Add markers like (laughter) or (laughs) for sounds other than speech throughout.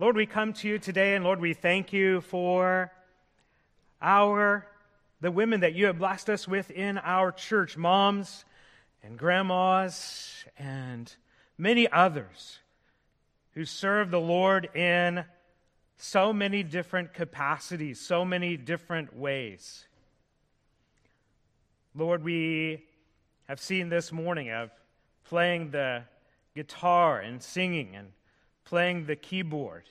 Lord, we come to you today, and Lord, we thank you for our the women that you have blessed us with in our church, moms and grandmas and many others who serve the Lord in so many different capacities, so many different ways. Lord, we have seen this morning of playing the guitar and singing and playing the keyboard.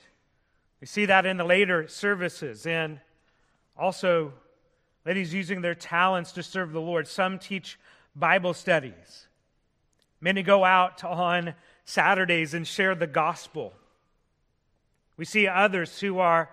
We see that in the later services and also ladies using their talents to serve the Lord. Some teach Bible studies. Many go out on Saturdays and share the gospel. We see others who are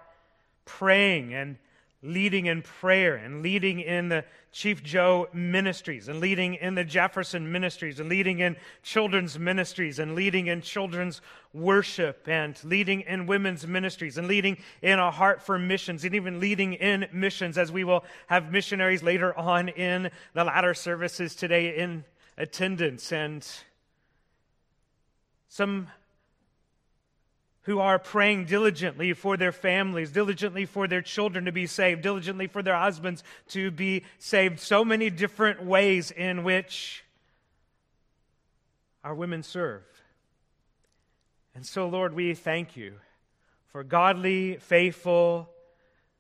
praying and leading in prayer and leading in the Chief Joe ministries and leading in the Jefferson ministries and leading in children's ministries and leading in children's worship and leading in women's ministries and leading in a heart for missions and even leading in missions as we will have missionaries later on in the latter services today in attendance and some who are praying diligently for their families, diligently for their children to be saved, diligently for their husbands to be saved. So many different ways in which our women serve. And so, Lord, we thank you for godly, faithful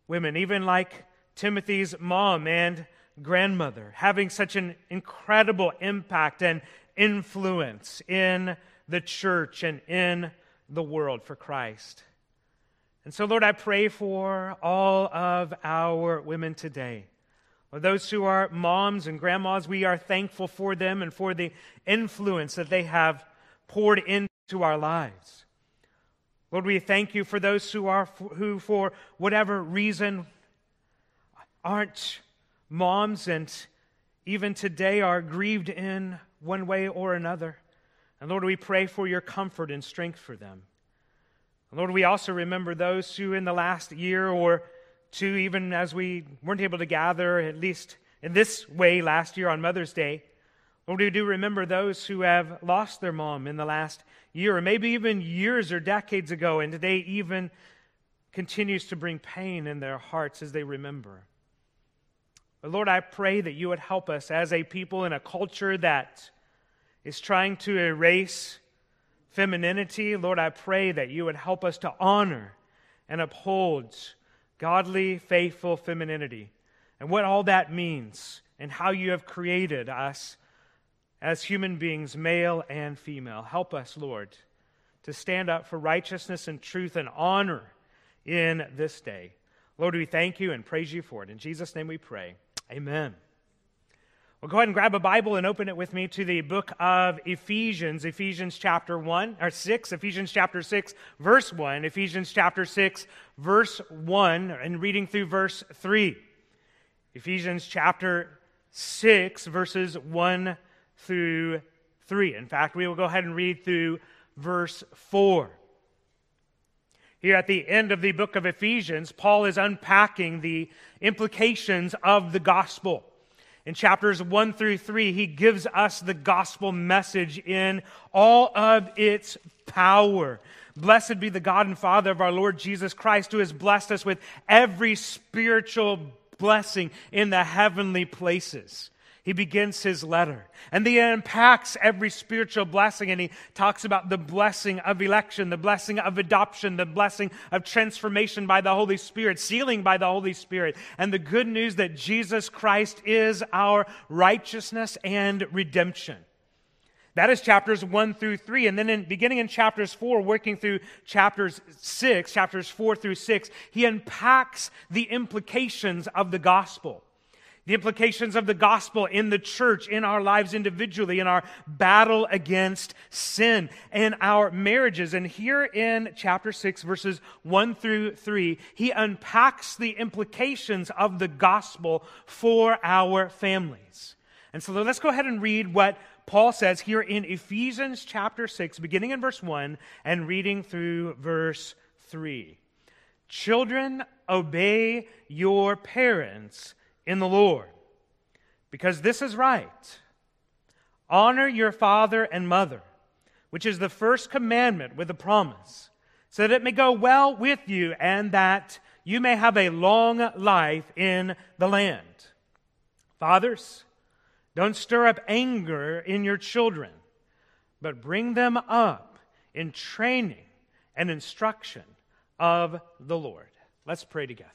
women, even like Timothy's mom and grandmother, having such an incredible impact and influence in the church and in the world for Christ. And so, Lord, I pray for all of our women today. Or those who are moms and grandmas, we are thankful for them and for the influence that they have poured into our lives. Lord, we thank you for those who are who for whatever reason aren't moms and even today are grieved in one way or another. And Lord, we pray for your comfort and strength for them. And Lord, we also remember those who in the last year or two, even as we weren't able to gather, at least in this way last year on Mother's Day, Lord, we do remember those who have lost their mom in the last year, or maybe even years or decades ago, and today even continues to bring pain in their hearts as they remember. But Lord, I pray that you would help us as a people in a culture that is trying to erase femininity, Lord, I pray that you would help us to honor and uphold godly, faithful femininity and what all that means and how you have created us as human beings, male and female. Help us, Lord, to stand up for righteousness and truth and honor in this day. Lord, we thank you and praise you for it. In Jesus' name we pray. Amen. Well, go ahead and grab a Bible and open it with me to the book of Ephesians, Ephesians chapter 1, or 6, Ephesians chapter 6, verse 1, Ephesians chapter 6, verse 1, and reading through verse 3. Ephesians chapter 6, verses 1 through 3. In fact, we will go ahead and read through verse 4. Here at the end of the book of Ephesians, Paul is unpacking the implications of the gospel. In chapters 1 through 3, he gives us the gospel message in all of its power. Blessed be the God and Father of our Lord Jesus Christ, who has blessed us with every spiritual blessing in the heavenly places he begins his letter. And he unpacks every spiritual blessing and he talks about the blessing of election, the blessing of adoption, the blessing of transformation by the Holy Spirit, sealing by the Holy Spirit, and the good news that Jesus Christ is our righteousness and redemption. That is chapters 1 through 3. And then in, beginning in chapters 4, working through chapters 6, chapters 4 through 6, he unpacks the implications of the gospel the implications of the gospel in the church, in our lives individually, in our battle against sin, in our marriages. And here in chapter 6, verses 1 through 3, he unpacks the implications of the gospel for our families. And so let's go ahead and read what Paul says here in Ephesians chapter 6, beginning in verse 1 and reading through verse 3. Children, obey your parents in the Lord, because this is right. Honor your father and mother, which is the first commandment with a promise so that it may go well with you and that you may have a long life in the land. Fathers, don't stir up anger in your children, but bring them up in training and instruction of the Lord. Let's pray together.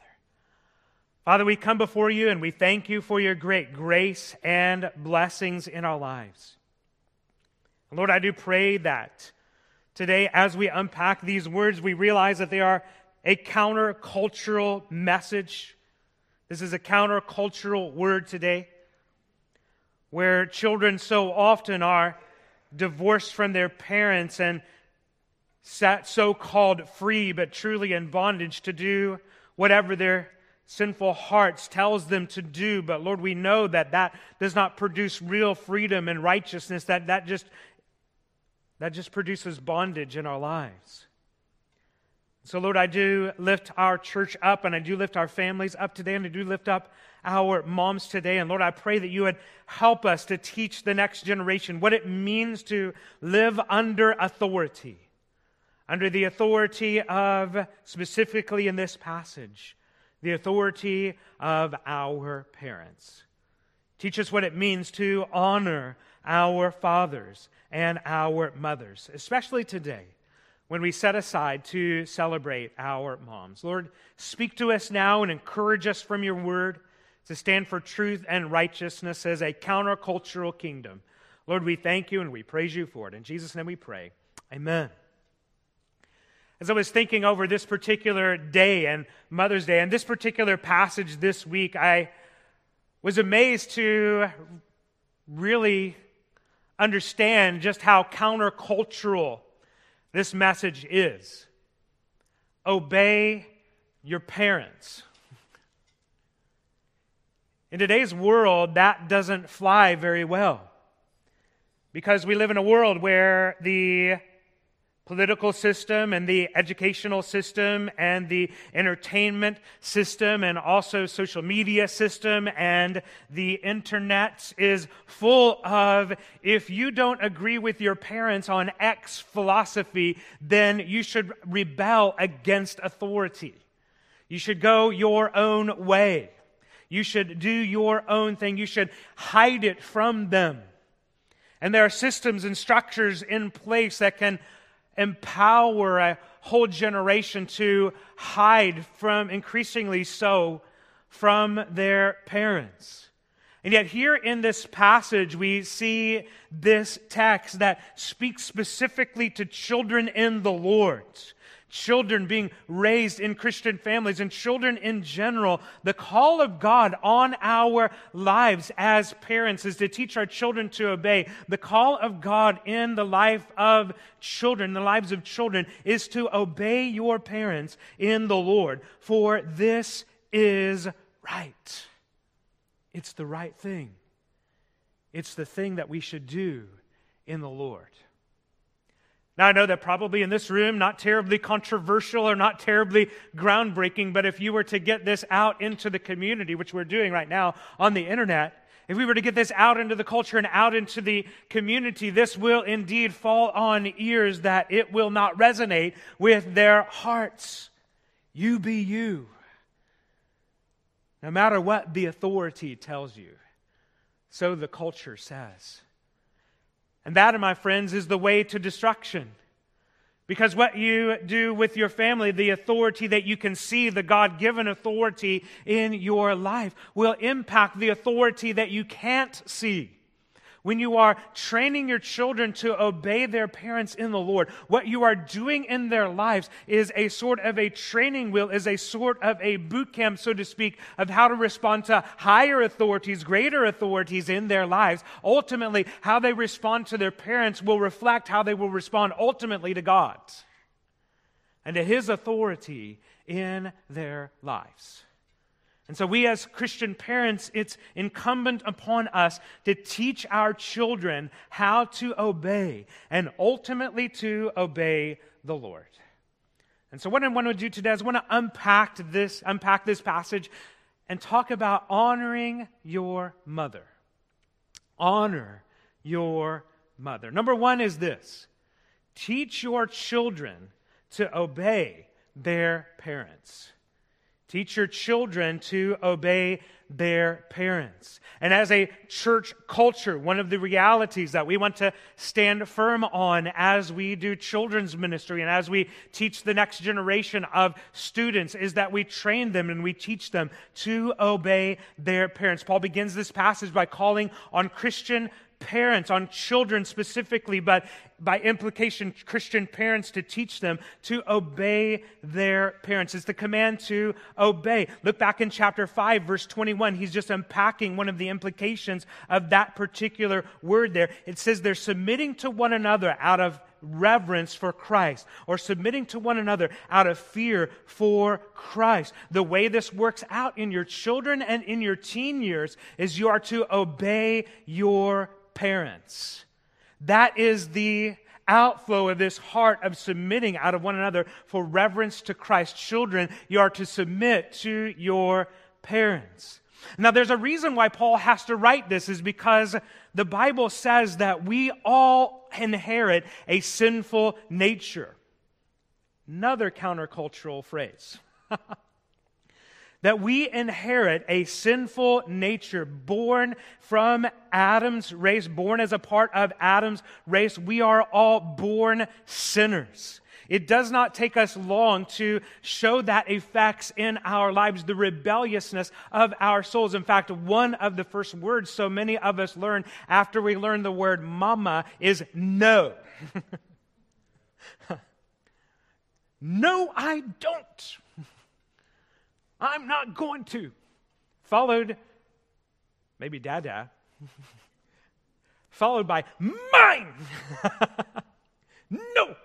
Father, we come before you and we thank you for your great grace and blessings in our lives. Lord, I do pray that today, as we unpack these words, we realize that they are a countercultural message. This is a countercultural word today, where children so often are divorced from their parents and set so called free, but truly in bondage to do whatever their sinful hearts tells them to do. But Lord, we know that that does not produce real freedom and righteousness, that, that, just, that just produces bondage in our lives. So, Lord, I do lift our church up and I do lift our families up today and I do lift up our moms today. And Lord, I pray that you would help us to teach the next generation what it means to live under authority, under the authority of, specifically in this passage, the authority of our parents. Teach us what it means to honor our fathers and our mothers, especially today when we set aside to celebrate our moms. Lord, speak to us now and encourage us from your word to stand for truth and righteousness as a countercultural kingdom. Lord, we thank you and we praise you for it. In Jesus' name we pray. Amen. As I was thinking over this particular day and Mother's Day and this particular passage this week, I was amazed to really understand just how countercultural this message is. Obey your parents. In today's world, that doesn't fly very well because we live in a world where the political system and the educational system and the entertainment system and also social media system and the internet is full of if you don't agree with your parents on X philosophy, then you should rebel against authority. You should go your own way. You should do your own thing. You should hide it from them. And there are systems and structures in place that can empower a whole generation to hide from, increasingly so, from their parents. And yet, here in this passage, we see this text that speaks specifically to children in the Lord children being raised in Christian families and children in general, the call of God on our lives as parents is to teach our children to obey. The call of God in the life of children, the lives of children, is to obey your parents in the Lord, for this is right. It's the right thing. It's the thing that we should do in the Lord. Now, I know that probably in this room, not terribly controversial or not terribly groundbreaking, but if you were to get this out into the community, which we're doing right now on the internet, if we were to get this out into the culture and out into the community, this will indeed fall on ears that it will not resonate with their hearts. You be you. No matter what the authority tells you, so the culture says. And that, my friends, is the way to destruction. Because what you do with your family, the authority that you can see, the God given authority in your life, will impact the authority that you can't see when you are training your children to obey their parents in the Lord, what you are doing in their lives is a sort of a training wheel, is a sort of a boot camp, so to speak, of how to respond to higher authorities, greater authorities in their lives. Ultimately, how they respond to their parents will reflect how they will respond ultimately to God and to His authority in their lives. And so, we as Christian parents, it's incumbent upon us to teach our children how to obey and ultimately to obey the Lord. And so, what I want to do today is I want to unpack this, unpack this passage and talk about honoring your mother. Honor your mother. Number one is this teach your children to obey their parents. Teach your children to obey their parents. And as a church culture, one of the realities that we want to stand firm on as we do children's ministry and as we teach the next generation of students is that we train them and we teach them to obey their parents. Paul begins this passage by calling on Christian parents, on children specifically, but by implication, Christian parents to teach them to obey their parents. It's the command to obey. Look back in chapter 5, verse 21. He's just unpacking one of the implications of that particular word there. It says they're submitting to one another out of reverence for Christ or submitting to one another out of fear for Christ. The way this works out in your children and in your teen years is you are to obey your parents. That is the outflow of this heart of submitting out of one another for reverence to Christ. Children, you are to submit to your parents. Now, there's a reason why Paul has to write this, is because the Bible says that we all inherit a sinful nature. Another countercultural phrase. (laughs) that we inherit a sinful nature born from Adam's race, born as a part of Adam's race. We are all born sinners. It does not take us long to show that effects in our lives, the rebelliousness of our souls. In fact, one of the first words so many of us learn after we learn the word mama is no. (laughs) no, I don't. I'm not going to. Followed, maybe dada, followed by mine. (laughs) no.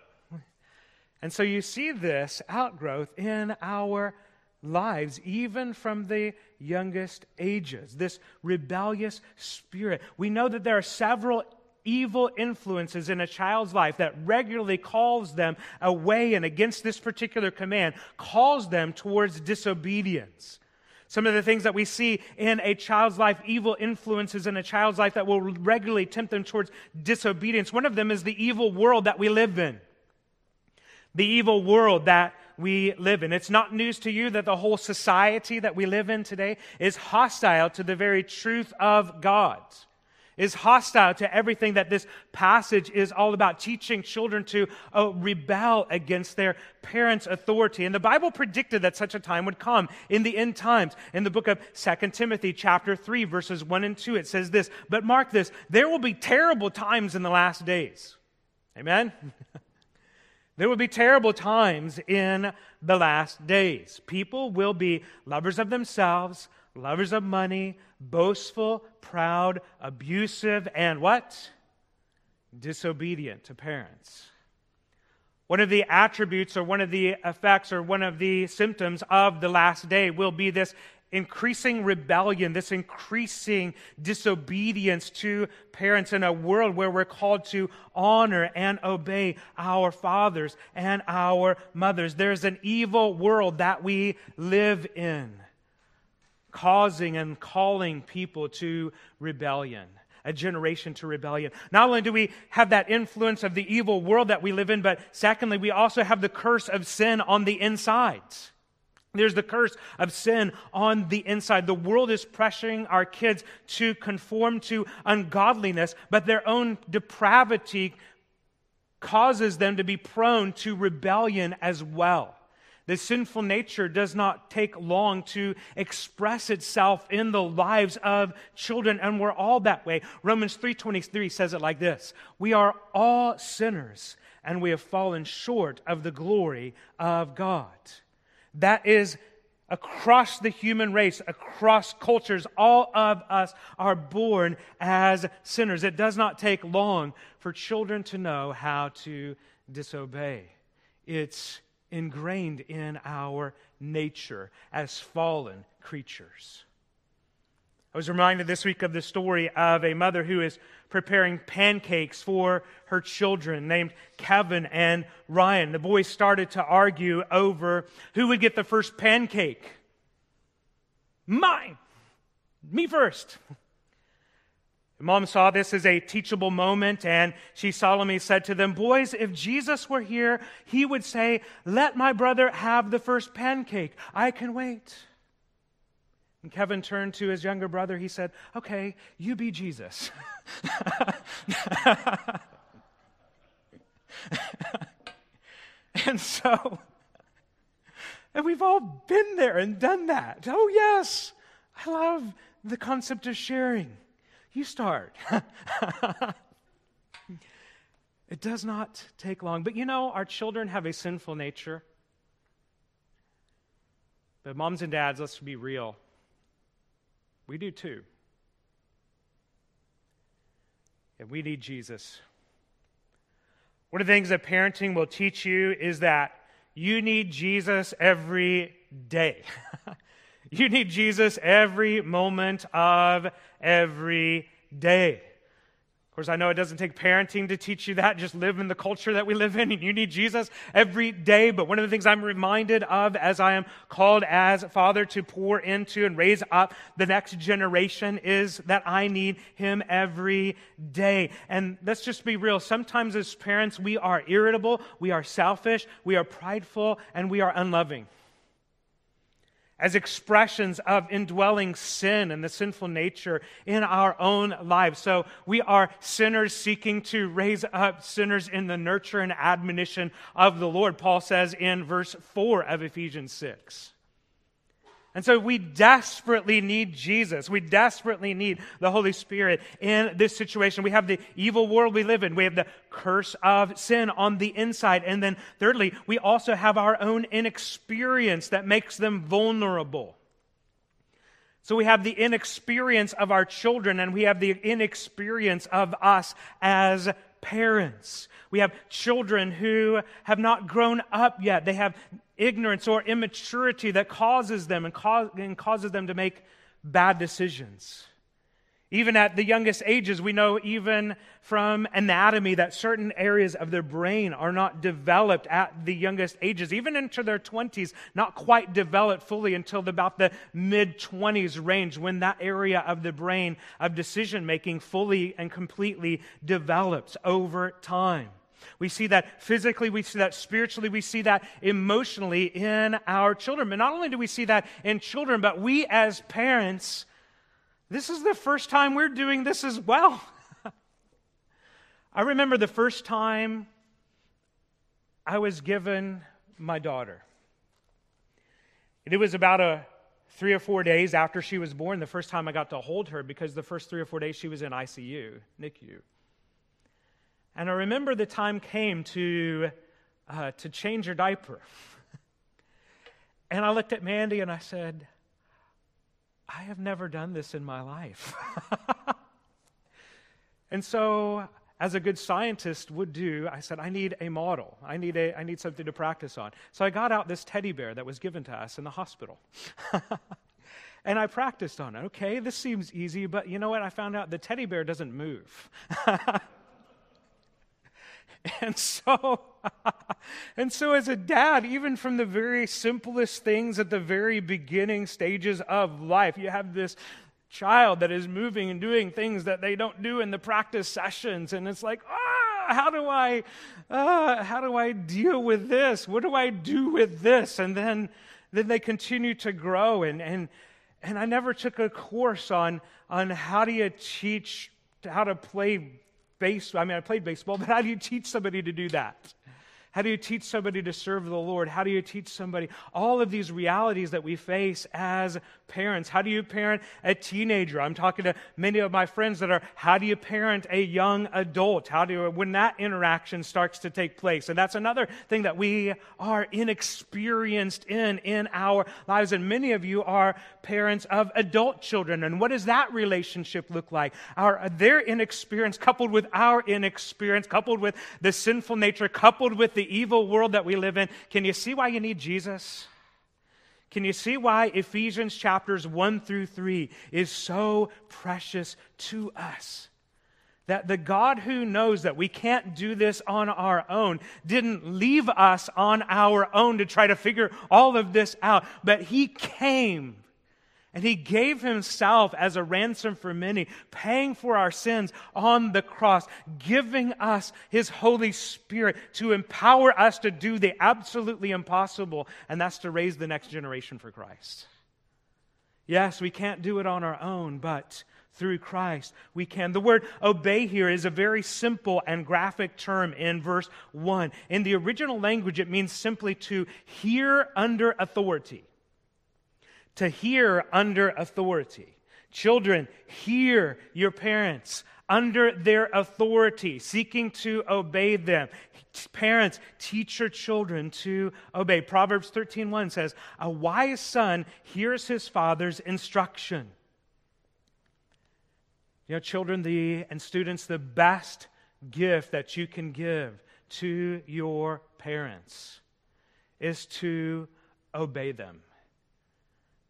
And so you see this outgrowth in our lives, even from the youngest ages, this rebellious spirit. We know that there are several evil influences in a child's life that regularly calls them away and against this particular command, calls them towards disobedience. Some of the things that we see in a child's life, evil influences in a child's life that will regularly tempt them towards disobedience. One of them is the evil world that we live in. The evil world that we live in. It's not news to you that the whole society that we live in today is hostile to the very truth of God is hostile to everything that this passage is all about, teaching children to uh, rebel against their parents' authority. And the Bible predicted that such a time would come in the end times. In the book of 2 Timothy, chapter 3, verses 1 and 2, it says this But mark this, there will be terrible times in the last days. Amen? (laughs) There will be terrible times in the last days. People will be lovers of themselves, lovers of money, boastful, proud, abusive, and what? Disobedient to parents. One of the attributes or one of the effects or one of the symptoms of the last day will be this increasing rebellion, this increasing disobedience to parents in a world where we're called to honor and obey our fathers and our mothers. There's an evil world that we live in causing and calling people to rebellion, a generation to rebellion. Not only do we have that influence of the evil world that we live in, but secondly, we also have the curse of sin on the insides. There's the curse of sin on the inside. The world is pressuring our kids to conform to ungodliness, but their own depravity causes them to be prone to rebellion as well. The sinful nature does not take long to express itself in the lives of children, and we're all that way. Romans 3.23 says it like this. We are all sinners, and we have fallen short of the glory of God. That is across the human race, across cultures, all of us are born as sinners. It does not take long for children to know how to disobey. It's ingrained in our nature as fallen creatures. I was reminded this week of the story of a mother who is preparing pancakes for her children named Kevin and Ryan. The boys started to argue over who would get the first pancake. Mine! Me first. (laughs) Mom saw this as a teachable moment, and she solemnly said to them, Boys, if Jesus were here, he would say, Let my brother have the first pancake. I can wait. And Kevin turned to his younger brother. He said, Okay, you be Jesus. (laughs) and so, and we've all been there and done that. Oh, yes, I love the concept of sharing. You start. (laughs) it does not take long. But you know, our children have a sinful nature. But moms and dads, let's be real. We do too. And we need Jesus. One of the things that parenting will teach you is that you need Jesus every day. (laughs) (laughs) You need Jesus every moment of every day. Of course, I know it doesn't take parenting to teach you that. Just live in the culture that we live in, and you need Jesus every day. But one of the things I'm reminded of as I am called as father to pour into and raise up the next generation is that I need him every day. And let's just be real. Sometimes as parents, we are irritable, we are selfish, we are prideful, and we are unloving as expressions of indwelling sin and the sinful nature in our own lives. So we are sinners seeking to raise up sinners in the nurture and admonition of the Lord, Paul says in verse 4 of Ephesians 6. And so we desperately need Jesus. We desperately need the Holy Spirit in this situation. We have the evil world we live in. We have the curse of sin on the inside. And then thirdly, we also have our own inexperience that makes them vulnerable. So we have the inexperience of our children and we have the inexperience of us as parents. We have children who have not grown up yet. They have ignorance or immaturity that causes them and, and causes them to make bad decisions. Even at the youngest ages, we know even from anatomy that certain areas of their brain are not developed at the youngest ages, even into their 20s, not quite developed fully until about the mid 20s range, when that area of the brain of decision making fully and completely develops over time. We see that physically, we see that spiritually, we see that emotionally in our children. But not only do we see that in children, but we as parents, this is the first time we're doing this as well. (laughs) I remember the first time I was given my daughter. It was about a three or four days after she was born, the first time I got to hold her, because the first three or four days she was in ICU, NICU. And I remember the time came to, uh, to change her diaper. (laughs) and I looked at Mandy and I said, I have never done this in my life. (laughs) and so, as a good scientist would do, I said, I need a model. I need, a, I need something to practice on. So I got out this teddy bear that was given to us in the hospital. (laughs) and I practiced on it. Okay, this seems easy, but you know what? I found out the teddy bear doesn't move. (laughs) (laughs) And so, (laughs) and so as a dad, even from the very simplest things at the very beginning stages of life, you have this child that is moving and doing things that they don't do in the practice sessions. And it's like, ah, how do I, uh, how do I deal with this? What do I do with this? And then, then they continue to grow. And, and, and I never took a course on, on how do you teach how to play base, I mean, I played baseball, (laughs) but how do you teach somebody to do that? How do you teach somebody to serve the Lord? How do you teach somebody all of these realities that we face as parents? How do you parent a teenager? I'm talking to many of my friends that are, how do you parent a young adult? How do you, when that interaction starts to take place? And that's another thing that we are inexperienced in in our lives. And many of you are parents of adult children. And what does that relationship look like? Our, their inexperience coupled with our inexperience, coupled with the sinful nature, coupled with the evil world that we live in, can you see why you need Jesus? Can you see why Ephesians chapters 1 through 3 is so precious to us? That the God who knows that we can't do this on our own didn't leave us on our own to try to figure all of this out, but He came And he gave himself as a ransom for many, paying for our sins on the cross, giving us his Holy Spirit to empower us to do the absolutely impossible, and that's to raise the next generation for Christ. Yes, we can't do it on our own, but through Christ we can. The word obey here is a very simple and graphic term in verse 1. In the original language, it means simply to hear under authority to hear under authority. Children, hear your parents under their authority, seeking to obey them. Parents, teach your children to obey. Proverbs 13:1 says, "A wise son hears his father's instruction." You know, children the, and students, the best gift that you can give to your parents is to obey them.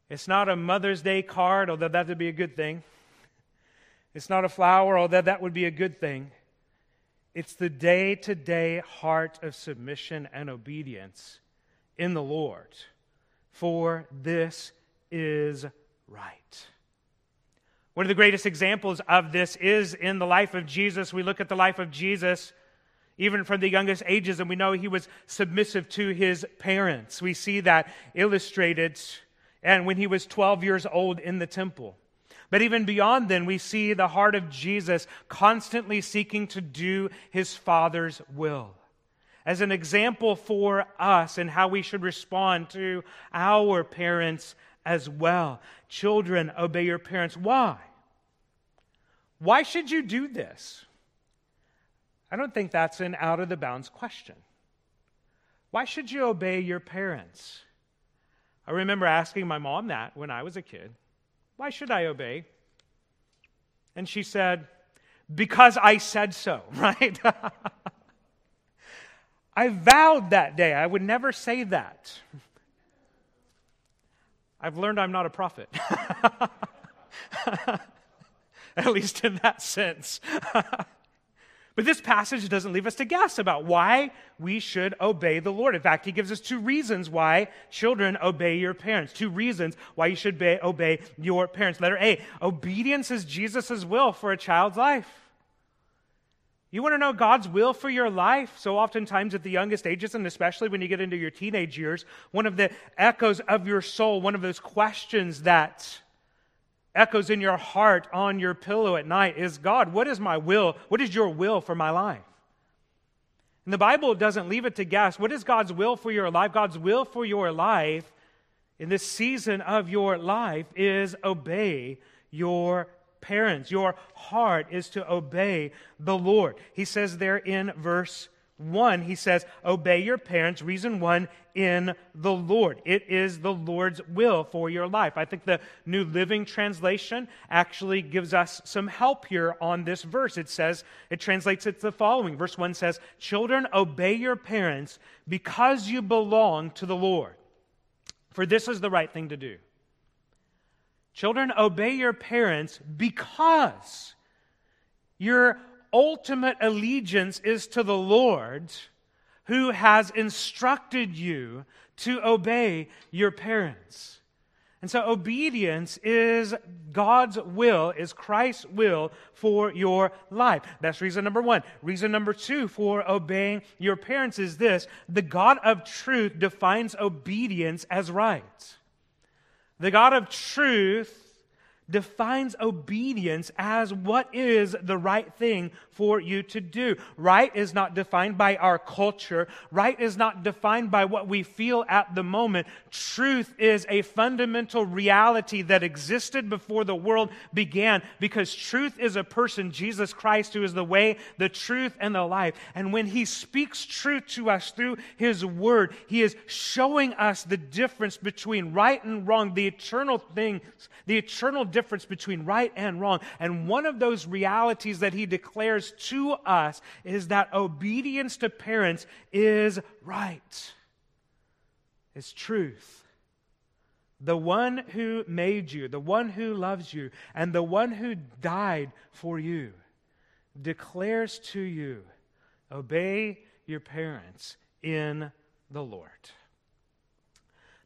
It's not a Mother's Day card, although that would be a good thing. It's not a flower, although that would be a good thing. It's the day to day heart of submission and obedience in the Lord. For this is right. One of the greatest examples of this is in the life of Jesus. We look at the life of Jesus even from the youngest ages, and we know he was submissive to his parents. We see that illustrated and when he was 12 years old in the temple. But even beyond then, we see the heart of Jesus constantly seeking to do his Father's will. As an example for us and how we should respond to our parents as well. Children, obey your parents. Why? Why should you do this? I don't think that's an out of the bounds question. Why should you obey your parents? I remember asking my mom that when I was a kid. Why should I obey? And she said, Because I said so, (laughs) right? I vowed that day I would never say that. I've learned I'm not a prophet. (laughs) At least in that sense. (laughs) But this passage doesn't leave us to guess about why we should obey the Lord. In fact, he gives us two reasons why children obey your parents. Two reasons why you should obey, obey your parents. Letter A obedience is Jesus' will for a child's life. You want to know God's will for your life? So, oftentimes at the youngest ages, and especially when you get into your teenage years, one of the echoes of your soul, one of those questions that echoes in your heart on your pillow at night is God, what is my will? What is your will for my life? And the Bible doesn't leave it to guess. What is God's will for your life? God's will for your life in this season of your life is obey your parents. Your heart is to obey the Lord. He says there in verse 1, he says, Obey your parents. Reason one, in the Lord. It is the Lord's will for your life. I think the New Living Translation actually gives us some help here on this verse. It says, it translates it to the following. Verse 1 says, Children, obey your parents because you belong to the Lord. For this is the right thing to do. Children, obey your parents because your ultimate allegiance is to the Lord who has instructed you to obey your parents. And so obedience is God's will, is Christ's will for your life. That's reason number one. Reason number two for obeying your parents is this the God of truth defines obedience as right. The God of truth defines obedience as what is the right thing for you to do. Right is not defined by our culture. Right is not defined by what we feel at the moment. Truth is a fundamental reality that existed before the world began because truth is a person, Jesus Christ, who is the way, the truth, and the life. And when he speaks truth to us through his word, he is showing us the difference between right and wrong, the eternal things, the eternal difference between right and wrong. And one of those realities that he declares to us is that obedience to parents is right, it's truth. The one who made you, the one who loves you, and the one who died for you declares to you obey your parents in the Lord.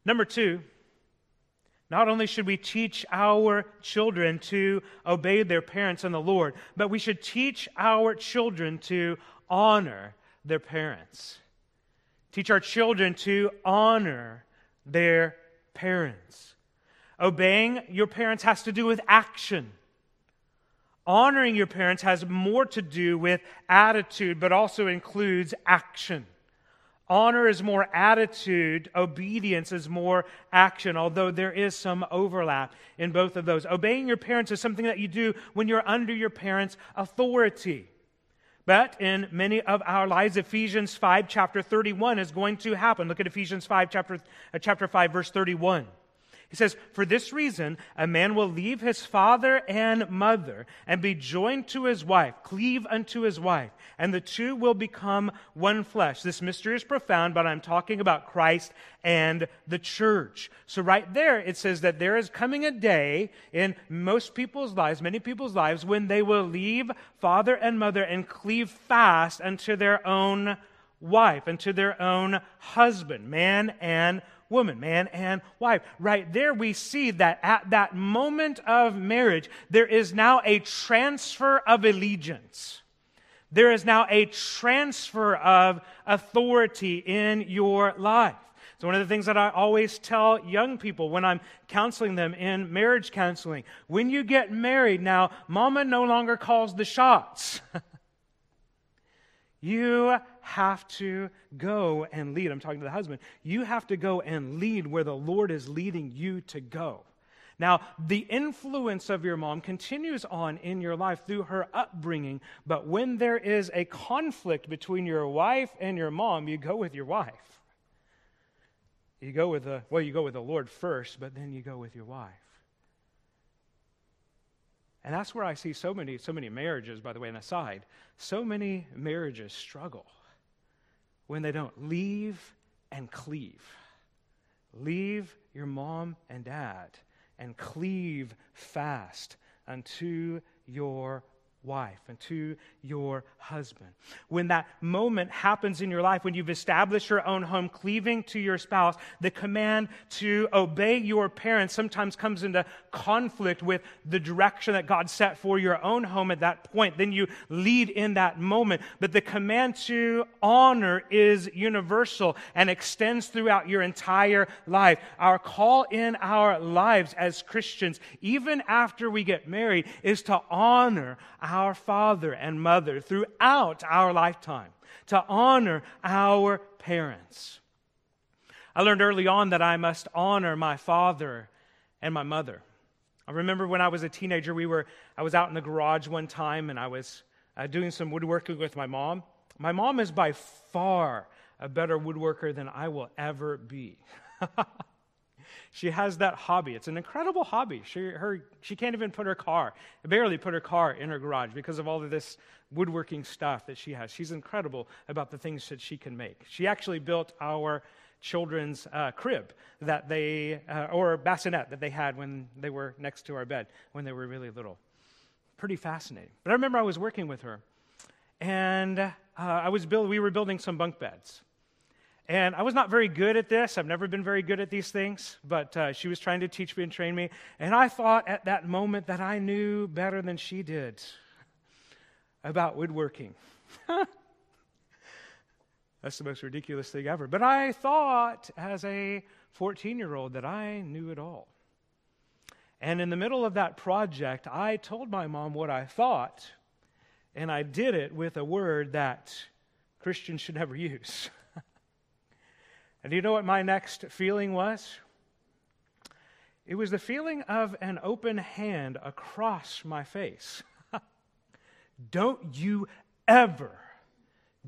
Number two, Not only should we teach our children to obey their parents and the Lord, but we should teach our children to honor their parents. Teach our children to honor their parents. Obeying your parents has to do with action. Honoring your parents has more to do with attitude, but also includes action. Honor is more attitude, obedience is more action, although there is some overlap in both of those. Obeying your parents is something that you do when you're under your parents' authority. But in many of our lives, Ephesians 5, chapter 31 is going to happen. Look at Ephesians 5, chapter, uh, chapter 5, verse 31. He says, For this reason, a man will leave his father and mother and be joined to his wife, cleave unto his wife, and the two will become one flesh. This mystery is profound, but I'm talking about Christ and the church. So, right there, it says that there is coming a day in most people's lives, many people's lives, when they will leave father and mother and cleave fast unto their own wife, unto their own husband, man and woman, man and wife. Right there, we see that at that moment of marriage, there is now a transfer of allegiance. There is now a transfer of authority in your life. So, one of the things that I always tell young people when I'm counseling them in marriage counseling when you get married, now, mama no longer calls the shots. (laughs) You have to go and lead. I'm talking to the husband. You have to go and lead where the Lord is leading you to go. Now, the influence of your mom continues on in your life through her upbringing, but when there is a conflict between your wife and your mom, you go with your wife. You go with the, well, you go with the Lord first, but then you go with your wife. And that's where I see so many, so many marriages, by the way, an aside, so many marriages struggle when they don't leave and cleave. Leave your mom and dad and cleave fast unto your wife and to your husband. When that moment happens in your life, when you've established your own home, cleaving to your spouse, the command to obey your parents sometimes comes into conflict with the direction that God set for your own home at that point. Then you lead in that moment. But the command to honor is universal and extends throughout your entire life. Our call in our lives as Christians, even after we get married, is to honor our father and mother throughout our lifetime, to honor our parents. I learned early on that I must honor my father and my mother. I remember when I was a teenager, we were, I was out in the garage one time and I was uh, doing some woodworking with my mom. My mom is by far a better woodworker than I will ever be. (laughs) She has that hobby. It's an incredible hobby. She, her, she can't even put her car, barely put her car in her garage because of all of this woodworking stuff that she has. She's incredible about the things that she can make. She actually built our children's uh, crib that they, uh, or bassinet that they had when they were next to our bed when they were really little. Pretty fascinating. But I remember I was working with her, and uh, I was build, we were building some bunk beds. And I was not very good at this. I've never been very good at these things, but uh, she was trying to teach me and train me. And I thought at that moment that I knew better than she did about woodworking. (laughs) That's the most ridiculous thing ever. But I thought as a 14 year old that I knew it all. And in the middle of that project, I told my mom what I thought, and I did it with a word that Christians should never use. (laughs) And do you know what my next feeling was? It was the feeling of an open hand across my face. (laughs) Don't you ever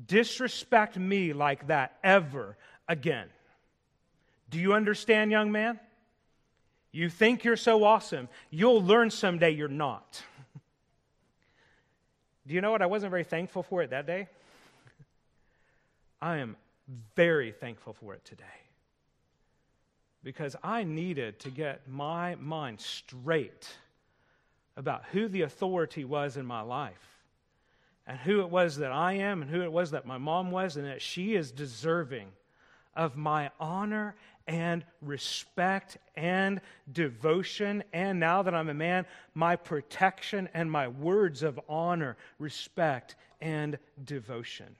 disrespect me like that ever again. Do you understand, young man? You think you're so awesome. You'll learn someday you're not. (laughs) Do you know what? I wasn't very thankful for it that day. (laughs) I am very thankful for it today. Because I needed to get my mind straight about who the authority was in my life and who it was that I am and who it was that my mom was, and that she is deserving of my honor and respect and devotion. And now that I'm a man, my protection and my words of honor, respect, and devotion.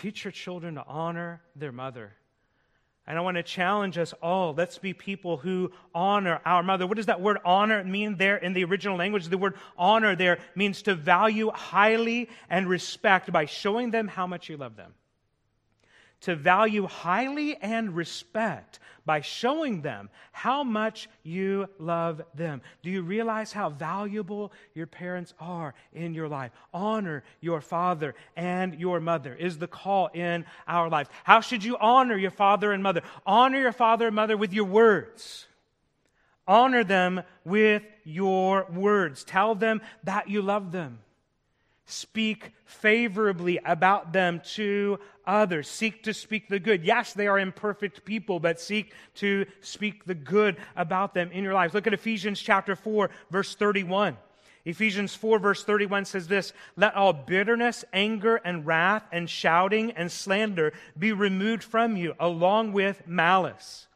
Teach your children to honor their mother. And I want to challenge us all. Let's be people who honor our mother. What does that word honor mean there in the original language? The word honor there means to value highly and respect by showing them how much you love them to value highly and respect by showing them how much you love them. Do you realize how valuable your parents are in your life? Honor your father and your mother is the call in our life. How should you honor your father and mother? Honor your father and mother with your words. Honor them with your words. Tell them that you love them. Speak favorably about them to others. Seek to speak the good. Yes, they are imperfect people, but seek to speak the good about them in your lives. Look at Ephesians chapter 4, verse 31. Ephesians 4, verse 31 says this Let all bitterness, anger, and wrath, and shouting and slander be removed from you, along with malice.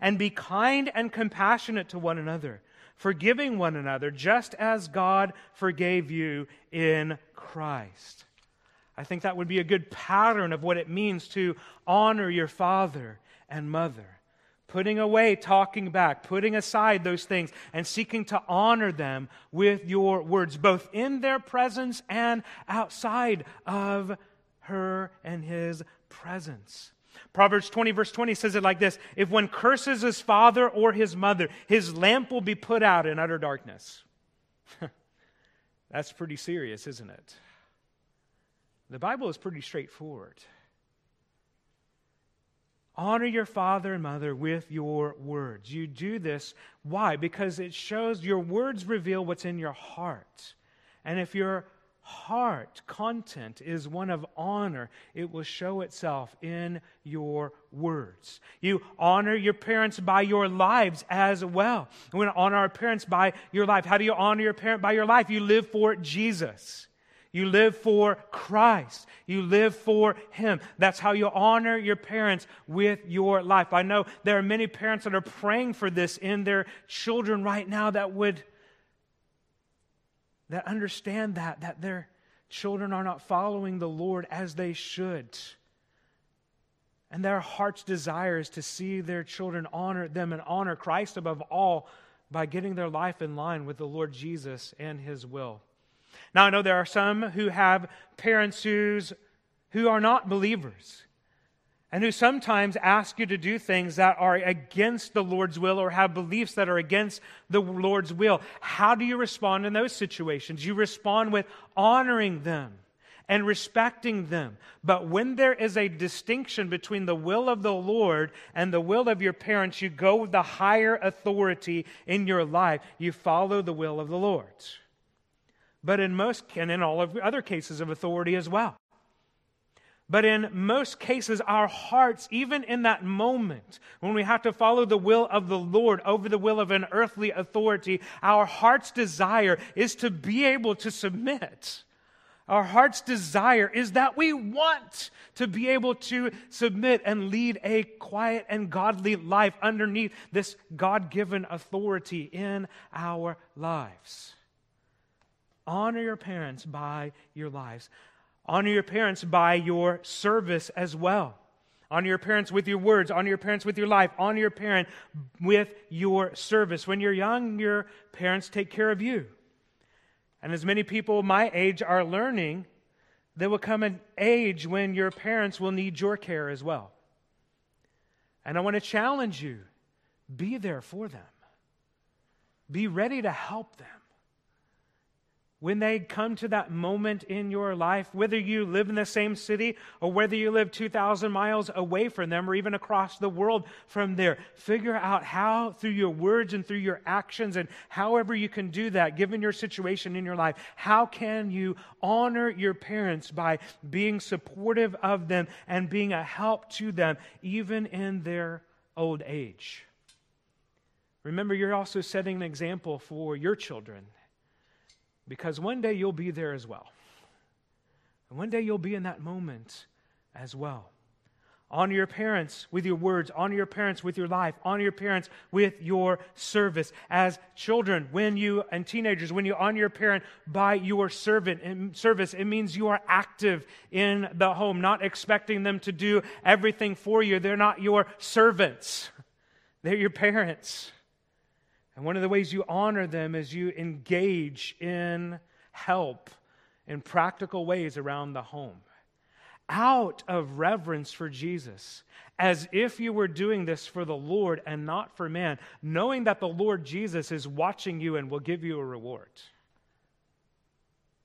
And be kind and compassionate to one another forgiving one another, just as God forgave you in Christ. I think that would be a good pattern of what it means to honor your father and mother. Putting away talking back, putting aside those things, and seeking to honor them with your words, both in their presence and outside of her and his presence. Proverbs 20, verse 20 says it like this If one curses his father or his mother, his lamp will be put out in utter darkness. (laughs) That's pretty serious, isn't it? The Bible is pretty straightforward. Honor your father and mother with your words. You do this. Why? Because it shows your words reveal what's in your heart. And if your heart content is one of honor, it will show itself in your words. You honor your parents by your lives as well. We want to honor our parents by your life. How do you honor your parent by your life? You live for Jesus. You live for Christ. You live for Him. That's how you honor your parents with your life. I know there are many parents that are praying for this in their children right now that would that understand that, that their children are not following the Lord as they should. And their heart's desire is to see their children honor them and honor Christ above all by getting their life in line with the Lord Jesus and His will. Now, I know there are some who have parents who's, who are not believers and who sometimes ask you to do things that are against the Lord's will or have beliefs that are against the Lord's will. How do you respond in those situations? You respond with honoring them and respecting them. But when there is a distinction between the will of the Lord and the will of your parents, you go with the higher authority in your life. You follow the will of the Lord. But in most, and in all of other cases of authority as well. But in most cases, our hearts, even in that moment when we have to follow the will of the Lord over the will of an earthly authority, our heart's desire is to be able to submit. Our heart's desire is that we want to be able to submit and lead a quiet and godly life underneath this God given authority in our lives. Honor your parents by your lives. Honor your parents by your service as well. Honor your parents with your words. Honor your parents with your life. Honor your parent with your service. When you're young, your parents take care of you. And as many people my age are learning, there will come an age when your parents will need your care as well. And I want to challenge you be there for them, be ready to help them when they come to that moment in your life, whether you live in the same city or whether you live 2,000 miles away from them or even across the world from there, figure out how, through your words and through your actions, and however you can do that, given your situation in your life, how can you honor your parents by being supportive of them and being a help to them, even in their old age? Remember, you're also setting an example for your children because one day you'll be there as well. And one day you'll be in that moment as well. Honor your parents with your words. Honor your parents with your life. Honor your parents with your service. As children, when you, and teenagers, when you honor your parent by your servant and service, it means you are active in the home, not expecting them to do everything for you. They're not your servants, they're your parents. And one of the ways you honor them is you engage in help in practical ways around the home out of reverence for Jesus, as if you were doing this for the Lord and not for man, knowing that the Lord Jesus is watching you and will give you a reward.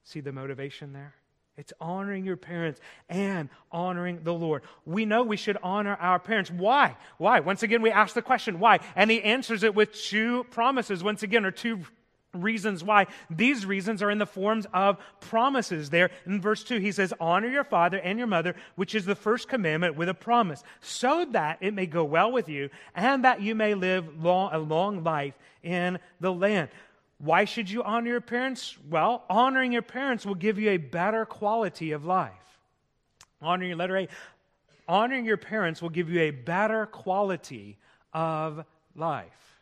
See the motivation there? It's honoring your parents and honoring the Lord. We know we should honor our parents. Why? Why? Once again, we ask the question, why? And he answers it with two promises, once again, or two reasons why. These reasons are in the forms of promises. There in verse 2, he says, Honor your father and your mother, which is the first commandment with a promise, so that it may go well with you and that you may live long, a long life in the land. Why should you honor your parents? Well, honoring your parents will give you a better quality of life. Honoring your letter A, honoring your parents will give you a better quality of life.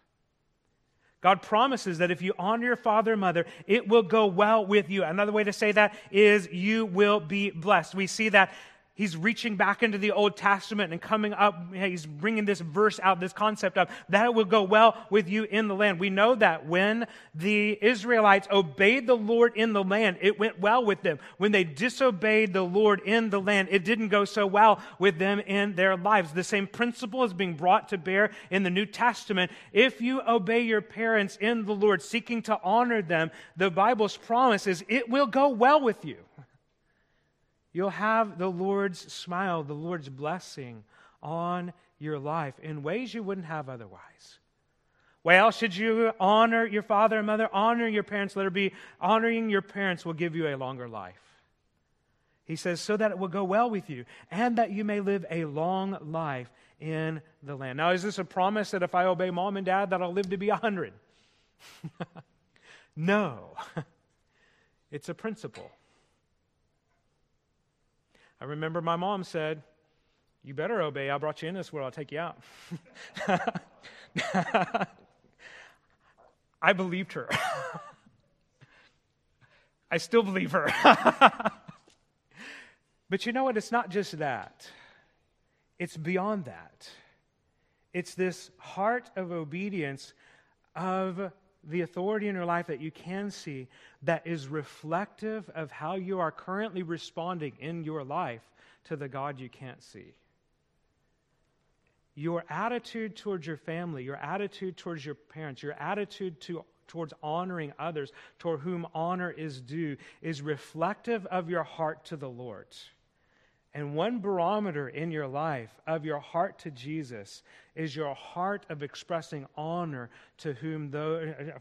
God promises that if you honor your father and mother, it will go well with you. Another way to say that is you will be blessed. We see that he's reaching back into the Old Testament and coming up, he's bringing this verse out, this concept of that it will go well with you in the land. We know that when the Israelites obeyed the Lord in the land, it went well with them. When they disobeyed the Lord in the land, it didn't go so well with them in their lives. The same principle is being brought to bear in the New Testament. If you obey your parents in the Lord, seeking to honor them, the Bible's promise is it will go well with you. You'll have the Lord's smile, the Lord's blessing on your life in ways you wouldn't have otherwise. Well, should you honor your father and mother? Honor your parents. Let it be honoring your parents will give you a longer life. He says, so that it will go well with you and that you may live a long life in the land. Now, is this a promise that if I obey mom and dad, that I'll live to be 100? (laughs) no. (laughs) it's a principle. I remember my mom said, You better obey. I brought you in this world. I'll take you out. (laughs) I believed her. (laughs) I still believe her. (laughs) but you know what? It's not just that, it's beyond that. It's this heart of obedience of the authority in your life that you can see that is reflective of how you are currently responding in your life to the God you can't see. Your attitude towards your family, your attitude towards your parents, your attitude to, towards honoring others, toward whom honor is due, is reflective of your heart to the Lord. And one barometer in your life of your heart to Jesus is your heart of expressing honor to whom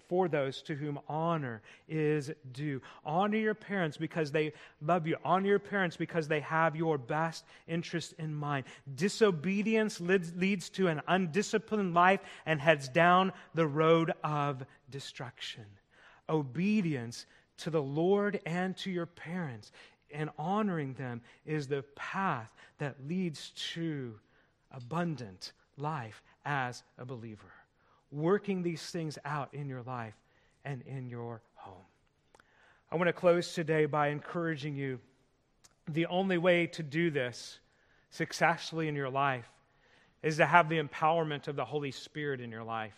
for those to whom honor is due. Honor your parents because they love you. Honor your parents because they have your best interest in mind. Disobedience leads, leads to an undisciplined life and heads down the road of destruction. Obedience to the Lord and to your parents and honoring them is the path that leads to abundant life as a believer. Working these things out in your life and in your home. I want to close today by encouraging you the only way to do this successfully in your life is to have the empowerment of the Holy Spirit in your life.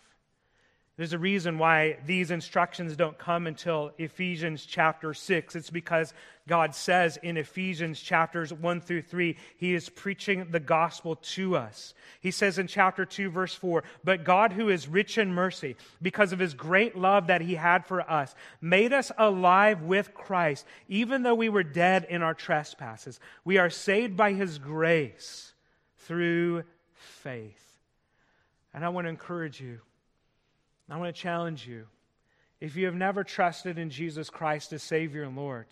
There's a reason why these instructions don't come until Ephesians chapter 6. It's because God says in Ephesians chapters 1 through 3, He is preaching the gospel to us. He says in chapter 2, verse 4, But God, who is rich in mercy, because of His great love that He had for us, made us alive with Christ, even though we were dead in our trespasses. We are saved by His grace through faith. And I want to encourage you I want to challenge you. If you have never trusted in Jesus Christ as Savior and Lord,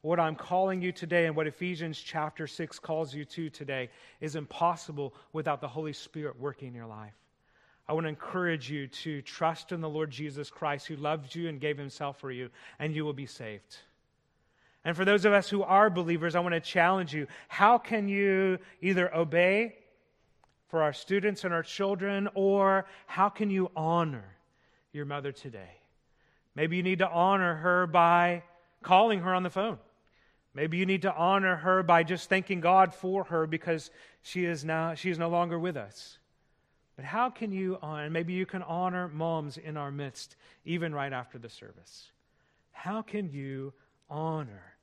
what I'm calling you today and what Ephesians chapter 6 calls you to today is impossible without the Holy Spirit working in your life. I want to encourage you to trust in the Lord Jesus Christ who loved you and gave himself for you, and you will be saved. And for those of us who are believers, I want to challenge you. How can you either obey for our students and our children, or how can you honor your mother today? Maybe you need to honor her by calling her on the phone. Maybe you need to honor her by just thanking God for her because she is now she is no longer with us. But how can you honor? Maybe you can honor moms in our midst, even right after the service. How can you honor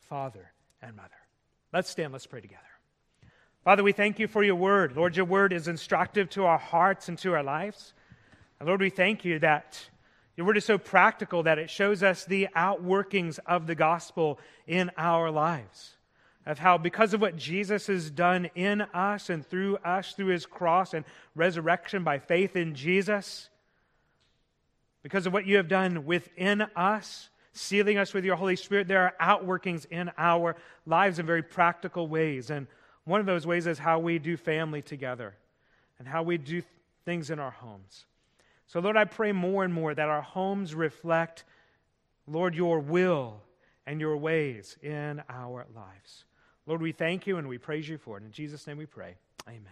father and mother? Let's stand, let's pray together. Father, we thank you for your word. Lord, your word is instructive to our hearts and to our lives. And Lord, we thank you that your word is so practical that it shows us the outworkings of the gospel in our lives. Of how, because of what Jesus has done in us and through us, through his cross and resurrection by faith in Jesus, because of what you have done within us, sealing us with your Holy Spirit, there are outworkings in our lives in very practical ways. And one of those ways is how we do family together and how we do things in our homes. So, Lord, I pray more and more that our homes reflect, Lord, your will and your ways in our lives. Lord, we thank you and we praise you for it. In Jesus' name we pray. Amen.